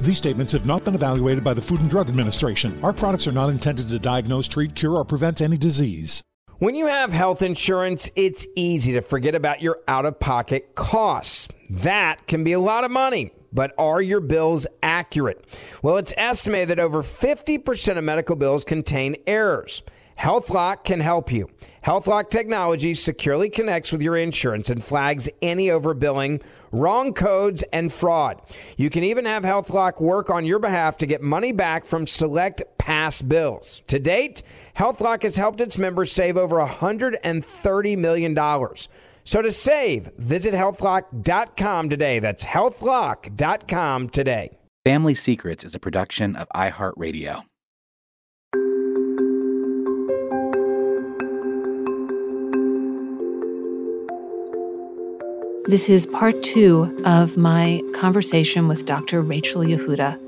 These statements have not been evaluated by the Food and Drug Administration. Our products are not intended to diagnose, treat, cure, or prevent any disease. When you have health insurance, it's easy to forget about your out of pocket costs. That can be a lot of money. But are your bills accurate? Well, it's estimated that over 50% of medical bills contain errors. HealthLock can help you. HealthLock technology securely connects with your insurance and flags any overbilling, wrong codes, and fraud. You can even have HealthLock work on your behalf to get money back from select past bills. To date, HealthLock has helped its members save over $130 million. So to save, visit healthlock.com today. That's healthlock.com today. Family Secrets is a production of iHeartRadio. This is part two of my conversation with Dr. Rachel Yehuda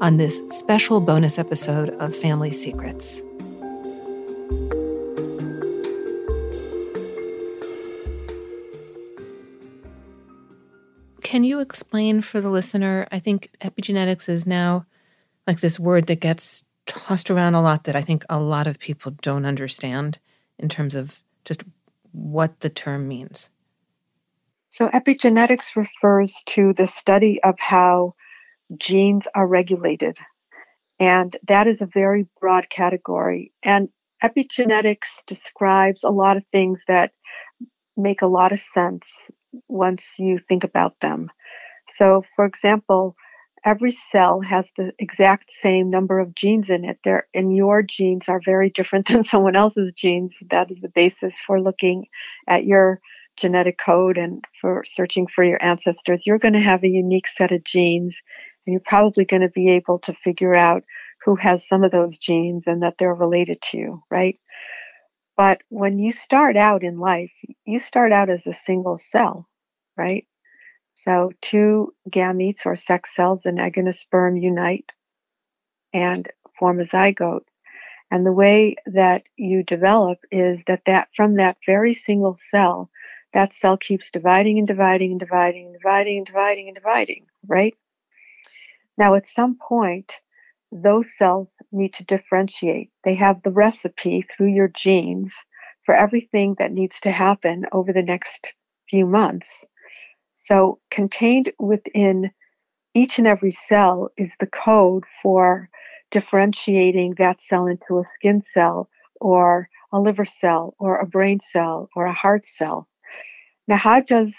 on this special bonus episode of Family Secrets. Can you explain for the listener? I think epigenetics is now like this word that gets tossed around a lot that I think a lot of people don't understand in terms of just what the term means. So, epigenetics refers to the study of how genes are regulated. And that is a very broad category. And epigenetics describes a lot of things that make a lot of sense once you think about them. So, for example, every cell has the exact same number of genes in it. There, and your genes are very different than someone else's genes. That is the basis for looking at your genetic code and for searching for your ancestors, you're going to have a unique set of genes, and you're probably going to be able to figure out who has some of those genes and that they're related to you, right? But when you start out in life, you start out as a single cell, right? So two gametes or sex cells, an egg and a sperm, unite and form a zygote. And the way that you develop is that, that from that very single cell, that cell keeps dividing and dividing and dividing and dividing and dividing and dividing, right? Now, at some point, those cells need to differentiate. They have the recipe through your genes for everything that needs to happen over the next few months. So, contained within each and every cell is the code for differentiating that cell into a skin cell or a liver cell or a brain cell or a heart cell. Now, how does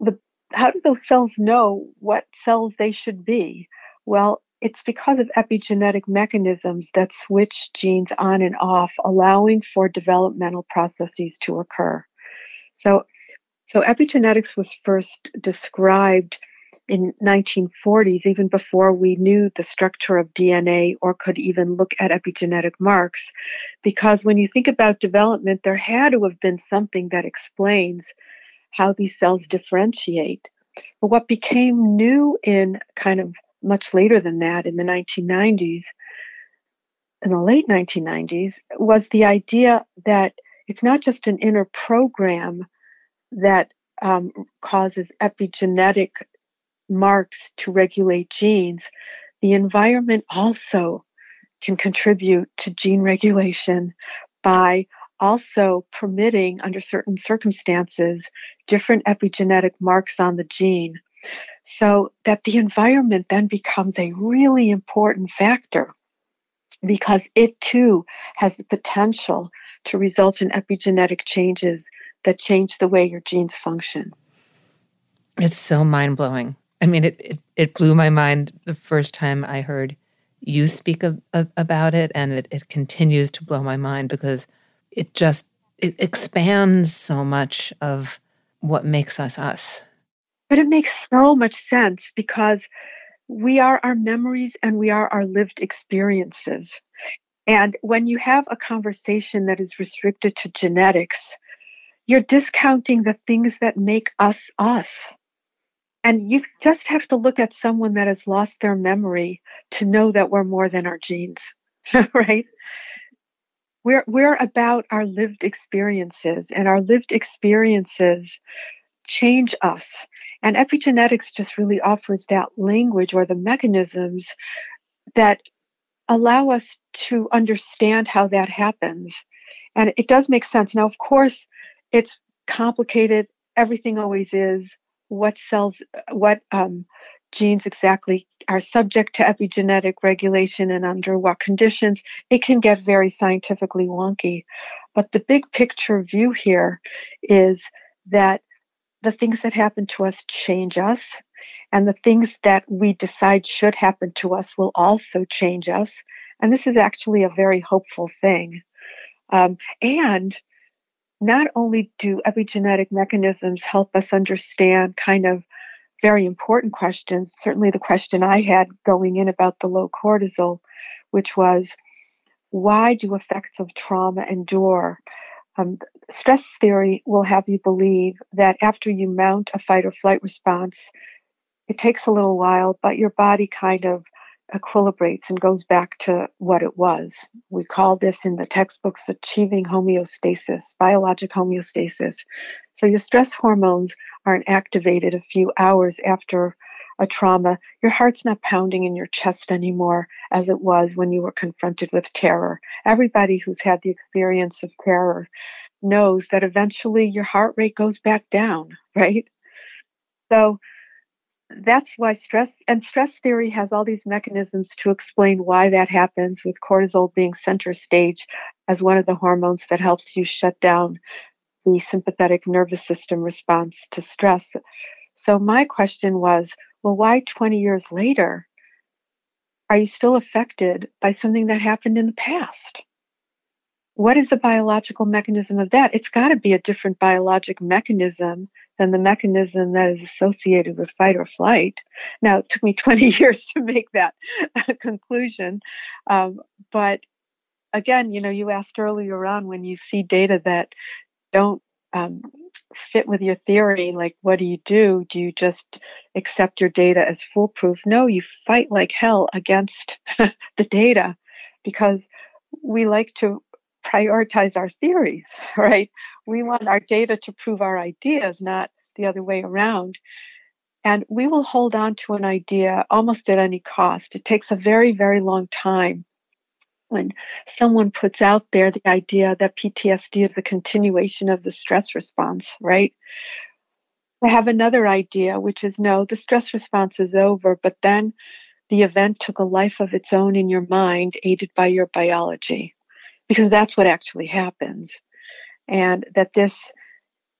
the how do those cells know what cells they should be? Well, it's because of epigenetic mechanisms that switch genes on and off, allowing for developmental processes to occur. So, so epigenetics was first described in 1940s, even before we knew the structure of DNA or could even look at epigenetic marks. Because when you think about development, there had to have been something that explains how these cells differentiate. But what became new in kind of much later than that in the 1990s, in the late 1990s, was the idea that it's not just an inner program that um, causes epigenetic marks to regulate genes, the environment also can contribute to gene regulation by also permitting, under certain circumstances, different epigenetic marks on the gene. So that the environment then becomes a really important factor because it too has the potential to result in epigenetic changes that change the way your genes function. It's so mind blowing. I mean, it, it, it, blew my mind the first time I heard you speak of, of, about it, and it, it continues to blow my mind because it just it expands so much of what makes us us. But it makes so much sense because we are our memories and we are our lived experiences. And when you have a conversation that is restricted to genetics, you're discounting the things that make us us. And you just have to look at someone that has lost their memory to know that we're more than our genes, right? We're, we're about our lived experiences, and our lived experiences change us. And epigenetics just really offers that language or the mechanisms that allow us to understand how that happens. And it does make sense. Now, of course, it's complicated. Everything always is what cells, what um, genes exactly are subject to epigenetic regulation and under what conditions, it can get very scientifically wonky. But the big picture view here is that the things that happen to us change us, and the things that we decide should happen to us will also change us. And this is actually a very hopeful thing. Um, and not only do epigenetic mechanisms help us understand kind of very important questions, certainly the question I had going in about the low cortisol, which was why do effects of trauma endure? Um, stress theory will have you believe that after you mount a fight or flight response, it takes a little while, but your body kind of equilibrates and goes back to what it was. We call this in the textbooks achieving homeostasis, biologic homeostasis. So your stress hormones aren't activated a few hours after a trauma. Your heart's not pounding in your chest anymore as it was when you were confronted with terror. Everybody who's had the experience of terror knows that eventually your heart rate goes back down, right? So that's why stress and stress theory has all these mechanisms to explain why that happens with cortisol being center stage as one of the hormones that helps you shut down the sympathetic nervous system response to stress. So my question was well why 20 years later are you still affected by something that happened in the past what is the biological mechanism of that? It's got to be a different biologic mechanism than the mechanism that is associated with fight or flight. Now, it took me 20 years to make that conclusion. Um, but again, you know, you asked earlier on when you see data that don't um, fit with your theory, like what do you do? Do you just accept your data as foolproof? No, you fight like hell against the data because we like to prioritize our theories, right? We want our data to prove our ideas, not the other way around. And we will hold on to an idea almost at any cost. It takes a very, very long time when someone puts out there the idea that PTSD is a continuation of the stress response, right? I have another idea, which is no, the stress response is over, but then the event took a life of its own in your mind, aided by your biology because that's what actually happens. And that this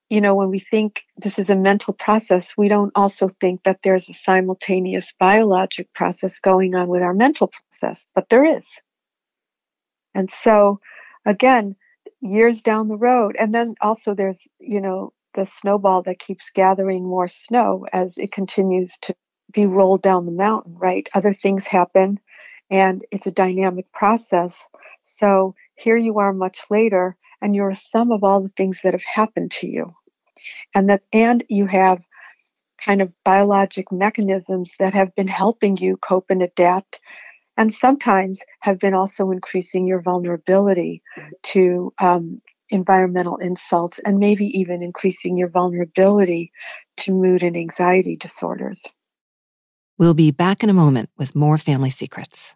you know, when we think this is a mental process, we don't also think that there's a simultaneous biologic process going on with our mental process, but there is. And so, again, years down the road, and then also there's, you know, the snowball that keeps gathering more snow as it continues to be rolled down the mountain, right? Other things happen and it's a dynamic process. So here you are much later and you're a sum of all the things that have happened to you. And that and you have kind of biologic mechanisms that have been helping you cope and adapt and sometimes have been also increasing your vulnerability to um, environmental insults and maybe even increasing your vulnerability to mood and anxiety disorders. We'll be back in a moment with more family secrets.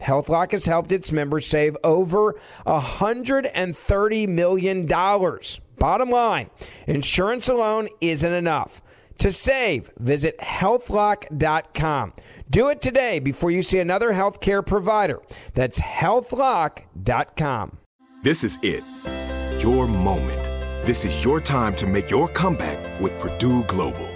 HealthLock has helped its members save over $130 million. Bottom line, insurance alone isn't enough. To save, visit healthlock.com. Do it today before you see another healthcare provider. That's healthlock.com. This is it. Your moment. This is your time to make your comeback with Purdue Global.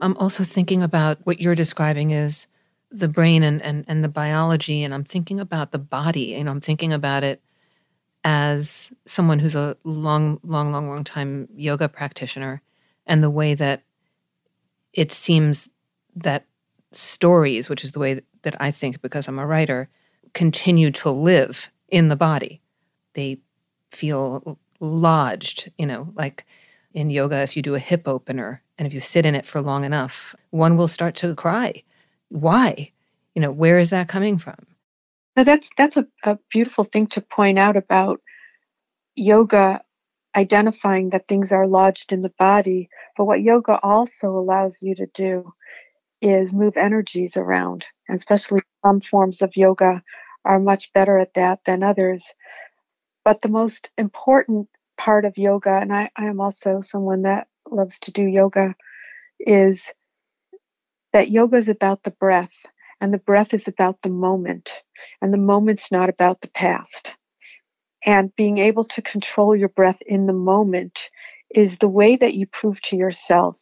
I'm also thinking about what you're describing is the brain and, and, and the biology, and I'm thinking about the body. Know, I'm thinking about it as someone who's a long, long, long, long time yoga practitioner, and the way that it seems that stories, which is the way that I think because I'm a writer, continue to live in the body. They feel lodged, you know, like in yoga, if you do a hip opener and if you sit in it for long enough, one will start to cry. Why? You know, where is that coming from? Now that's that's a, a beautiful thing to point out about yoga identifying that things are lodged in the body. But what yoga also allows you to do is move energies around, and especially some forms of yoga are much better at that than others. But the most important part of yoga, and I, I am also someone that loves to do yoga, is that yoga is about the breath, and the breath is about the moment, and the moment's not about the past. And being able to control your breath in the moment is the way that you prove to yourself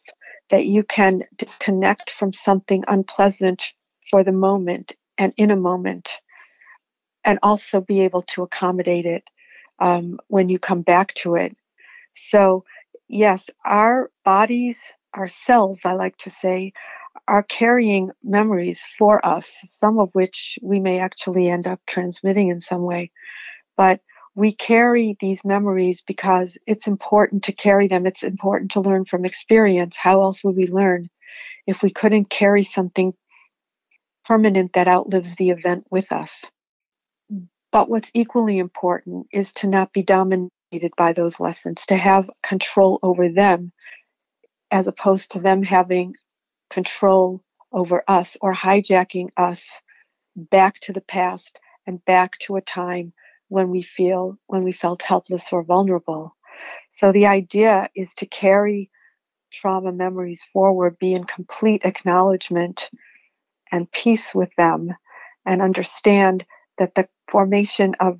that you can disconnect from something unpleasant for the moment and in a moment, and also be able to accommodate it um, when you come back to it. So, yes, our bodies, our cells, I like to say, are carrying memories for us, some of which we may actually end up transmitting in some way. But we carry these memories because it's important to carry them. It's important to learn from experience. How else would we learn if we couldn't carry something permanent that outlives the event with us? But what's equally important is to not be dominated by those lessons, to have control over them as opposed to them having control over us or hijacking us back to the past and back to a time when we feel when we felt helpless or vulnerable. So the idea is to carry trauma memories forward, be in complete acknowledgement and peace with them, and understand that the formation of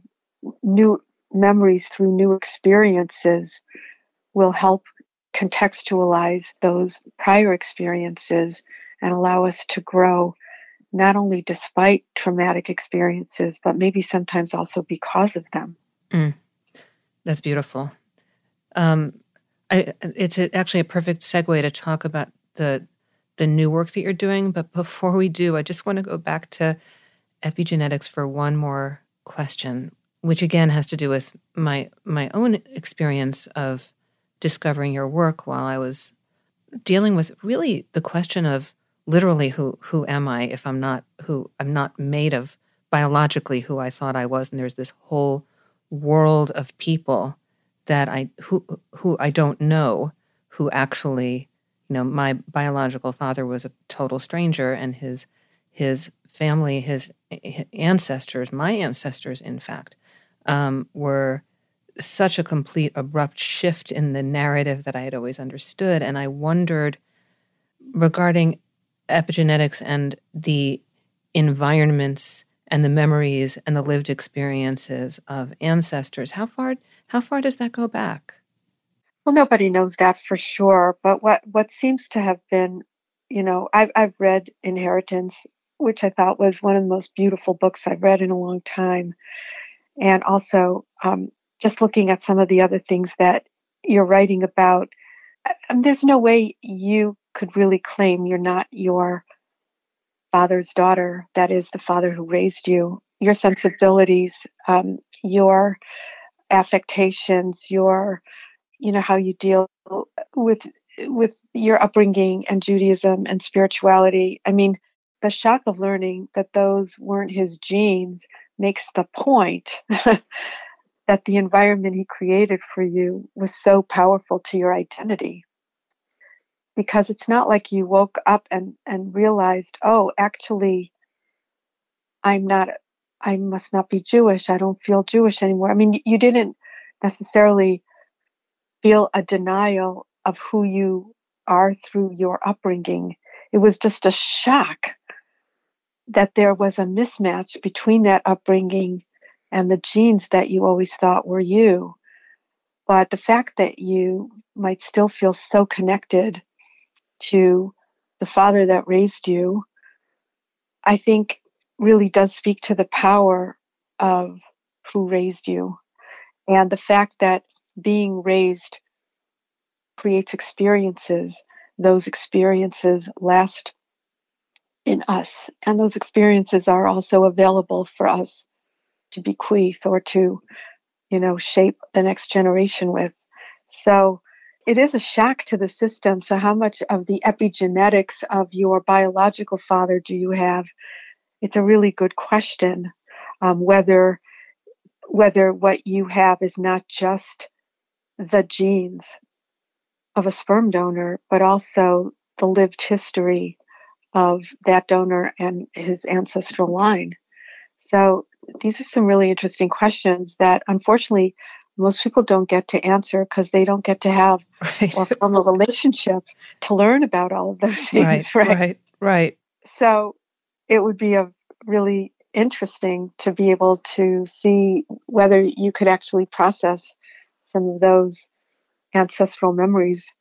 new memories through new experiences will help contextualize those prior experiences and allow us to grow not only despite traumatic experiences, but maybe sometimes also because of them. Mm, that's beautiful. Um, I, it's a, actually a perfect segue to talk about the the new work that you're doing. But before we do, I just want to go back to epigenetics for one more question, which again has to do with my my own experience of discovering your work while I was dealing with really the question of literally who who am I if I'm not who I'm not made of biologically who I thought I was. And there's this whole world of people that I who who I don't know who actually you know my biological father was a total stranger and his his family his ancestors my ancestors in fact um, were such a complete abrupt shift in the narrative that I had always understood. And I wondered regarding epigenetics and the environments and the memories and the lived experiences of ancestors how far how far does that go back? Well nobody knows that for sure but what what seems to have been you know i've i've read inheritance which i thought was one of the most beautiful books i've read in a long time and also um, just looking at some of the other things that you're writing about um, there's no way you could really claim you're not your father's daughter, that is, the father who raised you. Your sensibilities, um, your affectations, your, you know, how you deal with with your upbringing and Judaism and spirituality. I mean, the shock of learning that those weren't his genes makes the point that the environment he created for you was so powerful to your identity. Because it's not like you woke up and and realized oh actually i'm not i must not be jewish. I don't feel jewish anymore. I mean you didn't necessarily feel a denial of who you are through your upbringing. It was just a shock that there was a mismatch between that upbringing and the genes that you always thought were you. But the fact that you might still feel so connected to the father that raised you, I think really does speak to the power of who raised you and the fact that being raised creates experiences. Those experiences last in us, and those experiences are also available for us to bequeath or to, you know, shape the next generation with. So it is a shock to the system. So, how much of the epigenetics of your biological father do you have? It's a really good question. Um, whether whether what you have is not just the genes of a sperm donor, but also the lived history of that donor and his ancestral line. So these are some really interesting questions that unfortunately most people don't get to answer because they don't get to have right. or form a relationship to learn about all of those things. Right, right, right. right. So it would be a really interesting to be able to see whether you could actually process some of those ancestral memories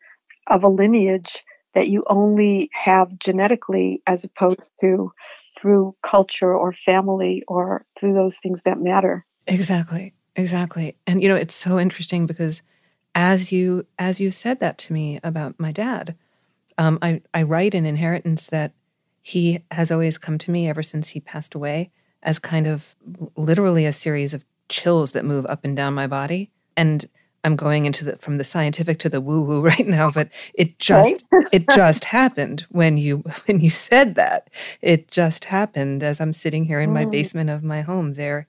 of a lineage that you only have genetically as opposed to through culture or family or through those things that matter. Exactly. Exactly. And you know, it's so interesting because as you as you said that to me about my dad, um, I, I write in inheritance that he has always come to me ever since he passed away as kind of literally a series of chills that move up and down my body. And I'm going into the from the scientific to the woo woo right now, but it just it just happened when you when you said that. It just happened as I'm sitting here in my basement of my home. There,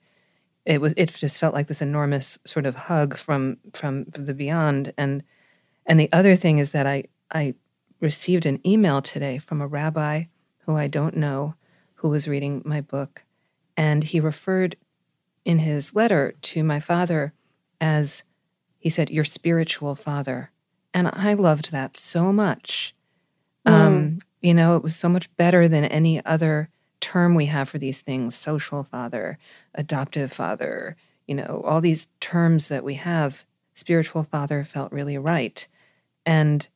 it was it just felt like this enormous sort of hug from from the beyond. And and the other thing is that I I received an email today from a rabbi who I don't know who was reading my book and he referred in his letter to my father as, he said, your spiritual father. And I loved that so much. Mm. Um, you know, it was so much better than any other term we have for these things social father, adoptive father, you know, all these terms that we have. Spiritual father felt really right. And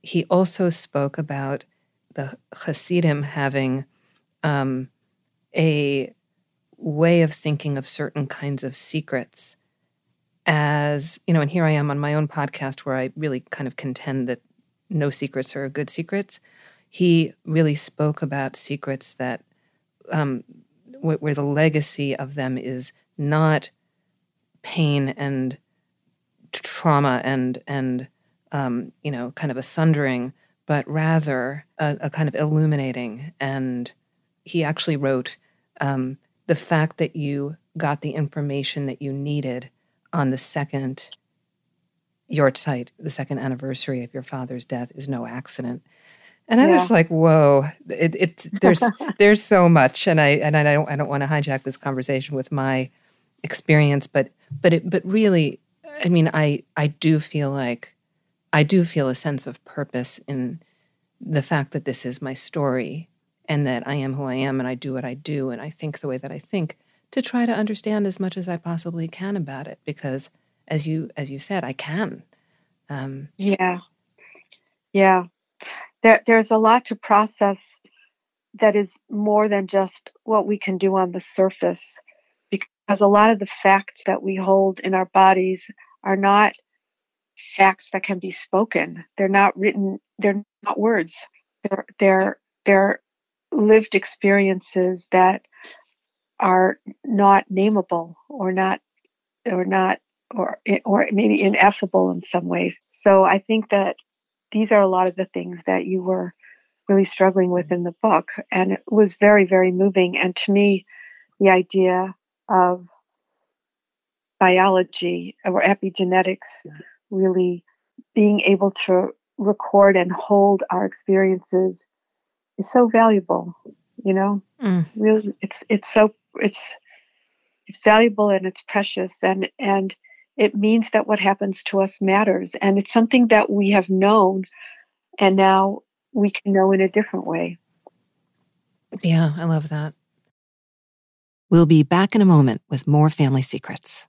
he also spoke about the Hasidim having um, a way of thinking of certain kinds of secrets as, you know, and here I am on my own podcast where I really kind of contend that no secrets are good secrets. He really spoke about secrets that, um, wh- where the legacy of them is not pain and trauma and and um, you know kind of a sundering, but rather a, a, kind of illuminating. And he actually wrote um, the fact that you got the information that you needed on the second yahrzeit, the second anniversary of your father's death, is no accident. And I yeah. was like, "Whoa! It, it's there's there's so much." And I and I don't I don't want to hijack this conversation with my experience, but but it but really, I mean, I I do feel like I do feel a sense of purpose in the fact that this is my story and that I am who I am and I do what I do and I think the way that I think to try to understand as much as I possibly can about it because as you as you said I can. Um, yeah. Yeah. There, there's a lot to process that is more than just what we can do on the surface because a lot of the facts that we hold in our bodies are not facts that can be spoken. They're not written they're not words. They're they're they're lived experiences that are not nameable or not or not or or maybe ineffable in some ways. So I think that these are a lot of the things that you were really struggling with in the book and it was very very moving and to me the idea of biology or epigenetics really being able to record and hold our experiences is so valuable you know mm. really it's it's so it's it's valuable and it's precious and and it means that what happens to us matters and it's something that we have known and now we can know in a different way. Yeah, I love that. We'll be back in a moment with more family secrets.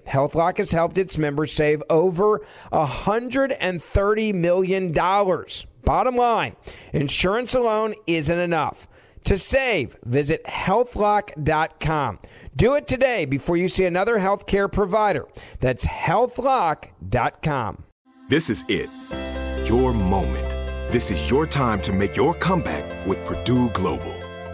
HealthLock has helped its members save over $130 million. Bottom line, insurance alone isn't enough. To save, visit healthlock.com. Do it today before you see another healthcare provider. That's healthlock.com. This is it. Your moment. This is your time to make your comeback with Purdue Global.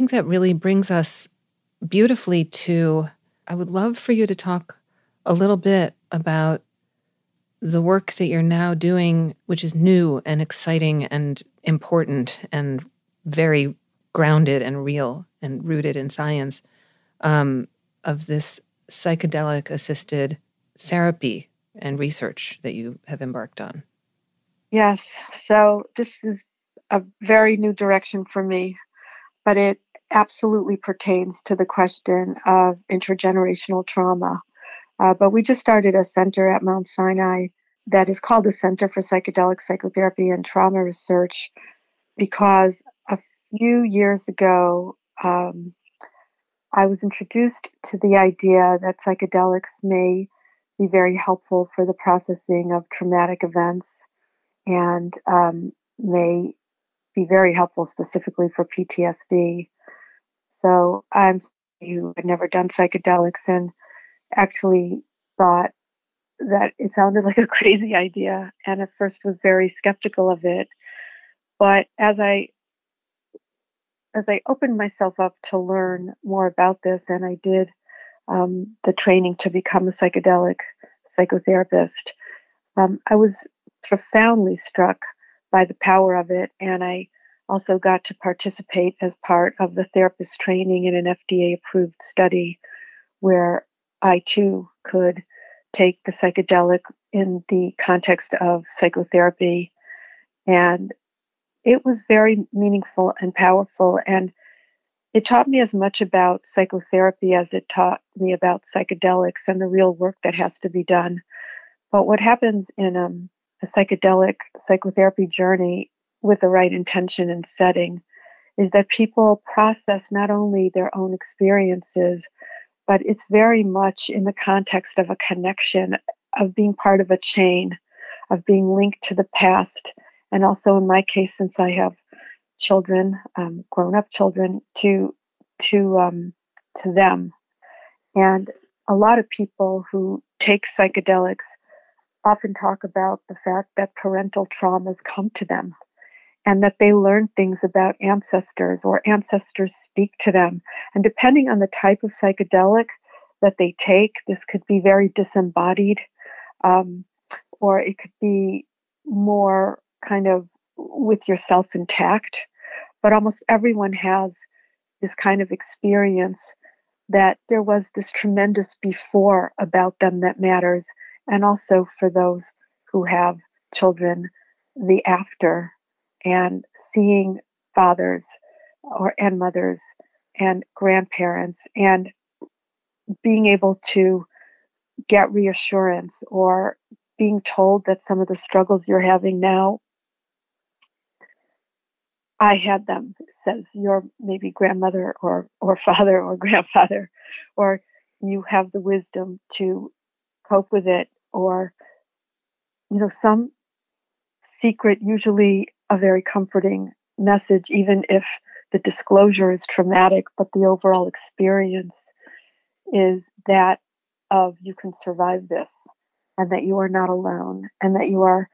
think that really brings us beautifully to I would love for you to talk a little bit about the work that you're now doing, which is new and exciting and important and very grounded and real and rooted in science um, of this psychedelic assisted therapy and research that you have embarked on. Yes. So this is a very new direction for me, but it absolutely pertains to the question of intergenerational trauma. Uh, but we just started a center at Mount Sinai that is called the Center for Psychedelic Psychotherapy and Trauma Research because a few years ago, um, I was introduced to the idea that psychedelics may be very helpful for the processing of traumatic events and um, may be very helpful specifically for PTSD. So I'm who had never done psychedelics and actually thought that it sounded like a crazy idea and at first was very skeptical of it. But as I as I opened myself up to learn more about this and I did um, the training to become a psychedelic psychotherapist, um, I was profoundly struck by the power of it. And I also got to participate as part of the therapist training in an FDA approved study where I too could take the psychedelic in the context of psychotherapy. And it was very meaningful and powerful. And it taught me as much about psychotherapy as it taught me about psychedelics and the real work that has to be done. But what happens in um, a psychedelic psychotherapy journey with the right intention and setting is that people process not only their own experiences, but it's very much in the context of a connection, of being part of a chain, of being linked to the past. And also, in my case, since I have children, um, grown up children, to to um, to them. And a lot of people who take psychedelics often talk about the fact that parental traumas come to them and that they learn things about ancestors or ancestors speak to them. And depending on the type of psychedelic that they take, this could be very disembodied um, or it could be more kind of with yourself intact. But almost everyone has this kind of experience that there was this tremendous before about them that matters and also for those who have children, the after, and seeing fathers or and mothers and grandparents and being able to get reassurance or being told that some of the struggles you're having now I had them, says your maybe grandmother or, or father or grandfather, or you have the wisdom to cope with it or you know some secret usually a very comforting message even if the disclosure is traumatic but the overall experience is that of you can survive this and that you are not alone and that you are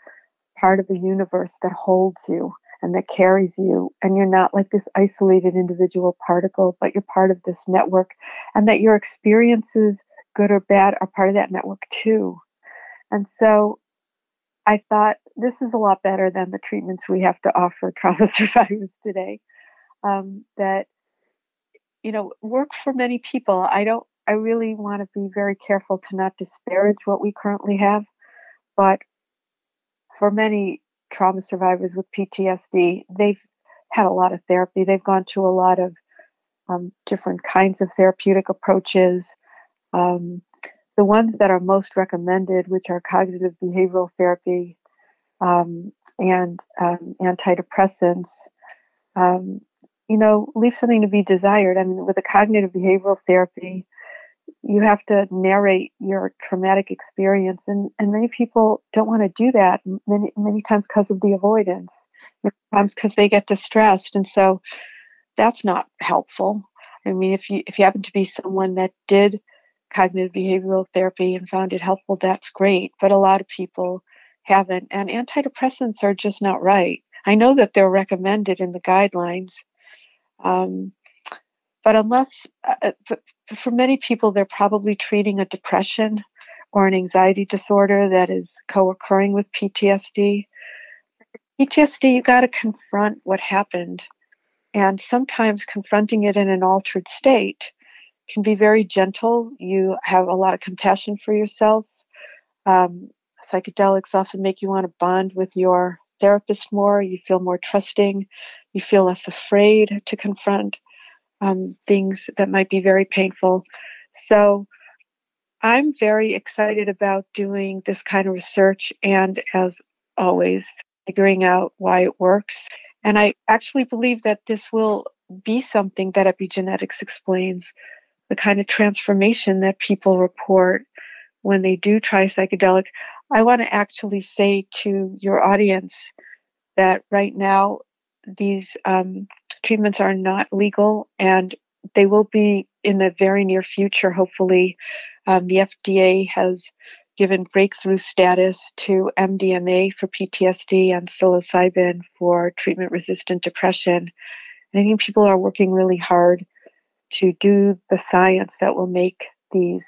part of a universe that holds you and that carries you. And you're not like this isolated individual particle but you're part of this network and that your experiences good or bad are part of that network too. And so I thought this is a lot better than the treatments we have to offer trauma survivors today. Um, that, you know, work for many people. I don't, I really want to be very careful to not disparage what we currently have. But for many trauma survivors with PTSD, they've had a lot of therapy. They've gone to a lot of um, different kinds of therapeutic approaches. Um, the ones that are most recommended, which are cognitive behavioral therapy um, and um, antidepressants, um, you know, leave something to be desired. I mean, with a cognitive behavioral therapy, you have to narrate your traumatic experience, and, and many people don't want to do that. Many many times because of the avoidance, times because they get distressed, and so that's not helpful. I mean, if you if you happen to be someone that did cognitive behavioral therapy and found it helpful, that's great. But a lot of people haven't. And antidepressants are just not right. I know that they're recommended in the guidelines. Um, but unless, uh, uh for many people, they're probably treating a depression or an anxiety disorder that is co occurring with PTSD. PTSD, you got to confront what happened. And sometimes confronting it in an altered state can be very gentle. You have a lot of compassion for yourself. Um, psychedelics often make you want to bond with your therapist more. You feel more trusting. You feel less afraid to confront um, things that might be very painful. So I'm very excited about doing this kind of research and, as always, figuring out why it works. And I actually believe that this will be something that epigenetics explains the kind of transformation that people report when they do try psychedelic. I want to actually say to your audience that right now these um, treatments are not legal and they will be in the very near future, hopefully. Um, the FDA has given breakthrough status to MDMA for PTSD and psilocybin for treatment resistant depression. And I think people are working really hard to do the science that will make these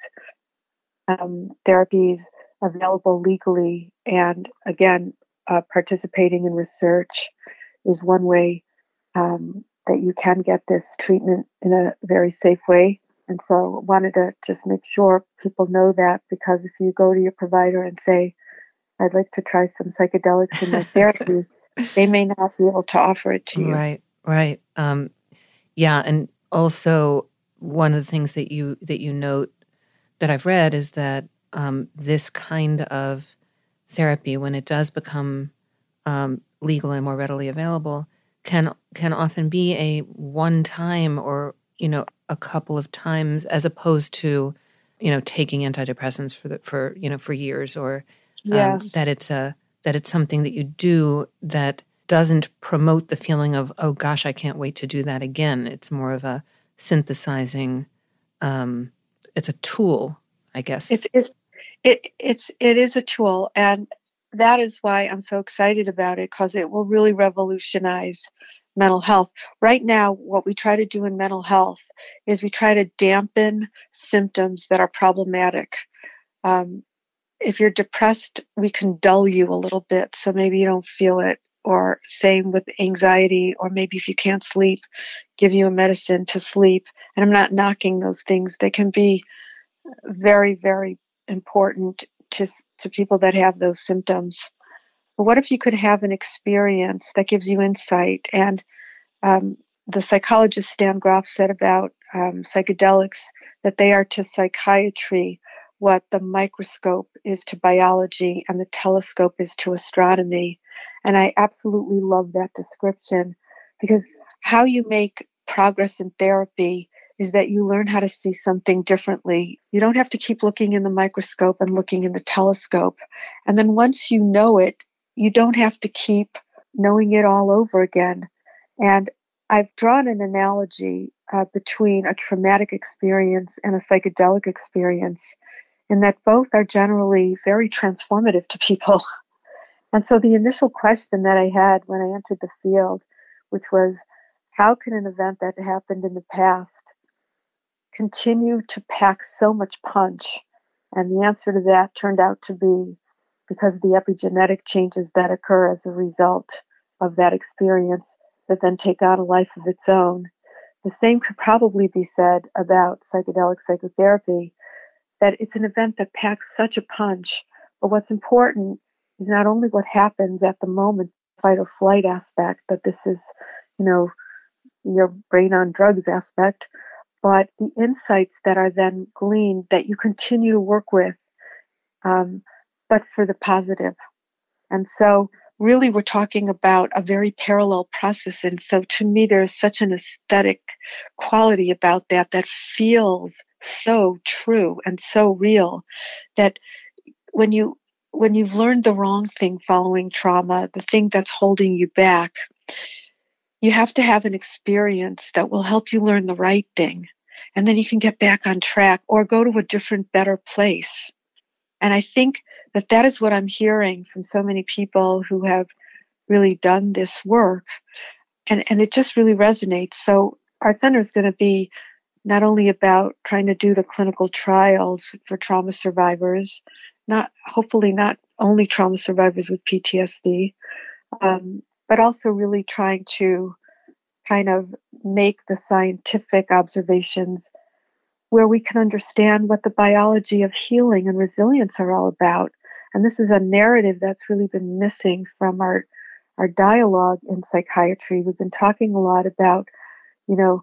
um, therapies available legally. And again, uh, participating in research is one way um, that you can get this treatment in a very safe way. And so I wanted to just make sure people know that because if you go to your provider and say, I'd like to try some psychedelics in my therapy, they may not be able to offer it to you. Right, right. Um, yeah, and also one of the things that you that you note that I've read is that um, this kind of therapy, when it does become um, legal and more readily available, can can often be a one time or you know a couple of times as opposed to you know taking antidepressants for the for you know for years or um, that it's a that it's something that you do that doesn't promote the feeling of oh gosh I can't wait to do that again. It's more of a synthesizing. Um, it's a tool, I guess. It's, it's it, it's it is a tool, and that is why I'm so excited about it because it will really revolutionize mental health. Right now, what we try to do in mental health is we try to dampen symptoms that are problematic. Um, if you're depressed, we can dull you a little bit so maybe you don't feel it. Or same with anxiety, or maybe if you can't sleep, give you a medicine to sleep. And I'm not knocking those things; they can be very, very important to to people that have those symptoms. But what if you could have an experience that gives you insight? And um, the psychologist Stan Grof said about um, psychedelics that they are to psychiatry what the microscope is to biology and the telescope is to astronomy. And I absolutely love that description because how you make progress in therapy is that you learn how to see something differently. You don't have to keep looking in the microscope and looking in the telescope. And then once you know it, you don't have to keep knowing it all over again. And I've drawn an analogy uh, between a traumatic experience and a psychedelic experience in that both are generally very transformative to people. And so the initial question that I had when I entered the field, which was, how can an event that happened in the past continue to pack so much punch? And the answer to that turned out to be because of the epigenetic changes that occur as a result of that experience that then take on a life of its own. The same could probably be said about psychedelic psychotherapy, that it's an event that packs such a punch. But what's important is not only what happens at the moment, fight or flight aspect, that this is, you know, your brain on drugs aspect, but the insights that are then gleaned that you continue to work with, um, but for the positive. And so, really, we're talking about a very parallel process. And so, to me, there's such an aesthetic quality about that that feels so true and so real that when you when you've learned the wrong thing following trauma, the thing that's holding you back, you have to have an experience that will help you learn the right thing. And then you can get back on track or go to a different, better place. And I think that that is what I'm hearing from so many people who have really done this work. And, and it just really resonates. So our center is going to be not only about trying to do the clinical trials for trauma survivors, not hopefully not only trauma survivors with PTSD, um, but also really trying to kind of make the scientific observations where we can understand what the biology of healing and resilience are all about. And this is a narrative that's really been missing from our our dialogue in psychiatry. We've been talking a lot about, you know,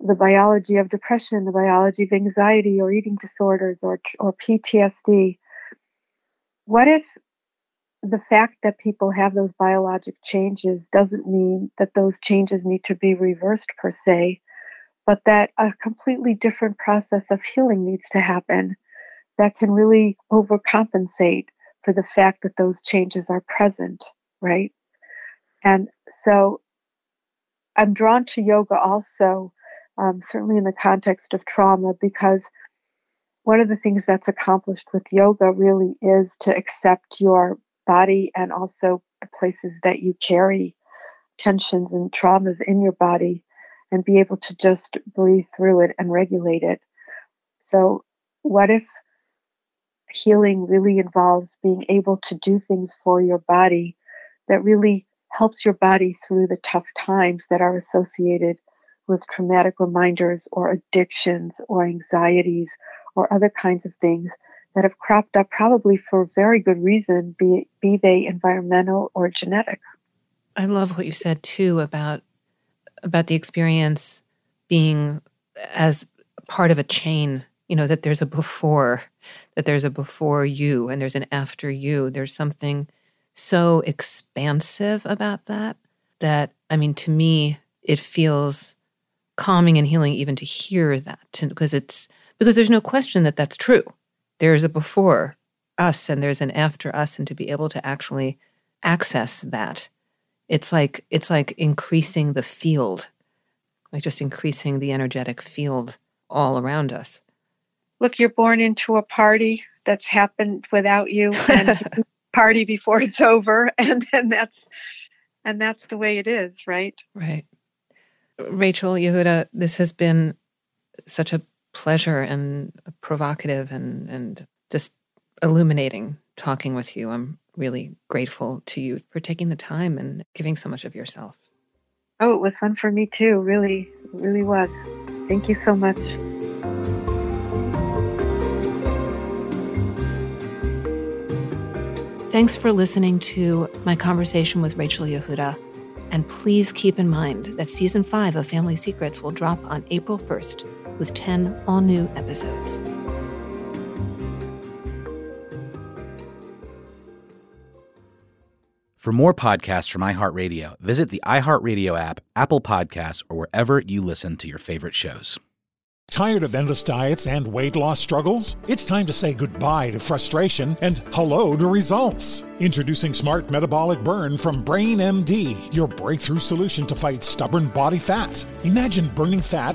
the biology of depression, the biology of anxiety or eating disorders or, or PTSD. What if the fact that people have those biologic changes doesn't mean that those changes need to be reversed per se, but that a completely different process of healing needs to happen that can really overcompensate for the fact that those changes are present, right? And so I'm drawn to yoga also, um, certainly in the context of trauma, because one of the things that's accomplished with yoga really is to accept your body and also the places that you carry tensions and traumas in your body and be able to just breathe through it and regulate it. So, what if healing really involves being able to do things for your body that really helps your body through the tough times that are associated with traumatic reminders or addictions or anxieties or other kinds of things that have cropped up probably for very good reason, be, be they environmental or genetic. I love what you said too about about the experience being as part of a chain, you know, that there's a before, that there's a before you and there's an after you. There's something so expansive about that that I mean to me it feels calming and healing even to hear that because it's because there's no question that that's true. There's a before us and there's an after us and to be able to actually access that it's like it's like increasing the field like just increasing the energetic field all around us. Look you're born into a party that's happened without you and party before it's over and then that's and that's the way it is right? Right. Rachel yehuda this has been such a pleasure and provocative and and just illuminating talking with you. I'm really grateful to you for taking the time and giving so much of yourself. Oh it was fun for me too. Really really was. Thank you so much. Thanks for listening to my conversation with Rachel Yehuda. And please keep in mind that season five of Family Secrets will drop on April 1st with 10 all new episodes. For more podcasts from iHeartRadio, visit the iHeartRadio app, Apple Podcasts, or wherever you listen to your favorite shows. Tired of endless diets and weight loss struggles? It's time to say goodbye to frustration and hello to results. Introducing Smart Metabolic Burn from BrainMD, your breakthrough solution to fight stubborn body fat. Imagine burning fat,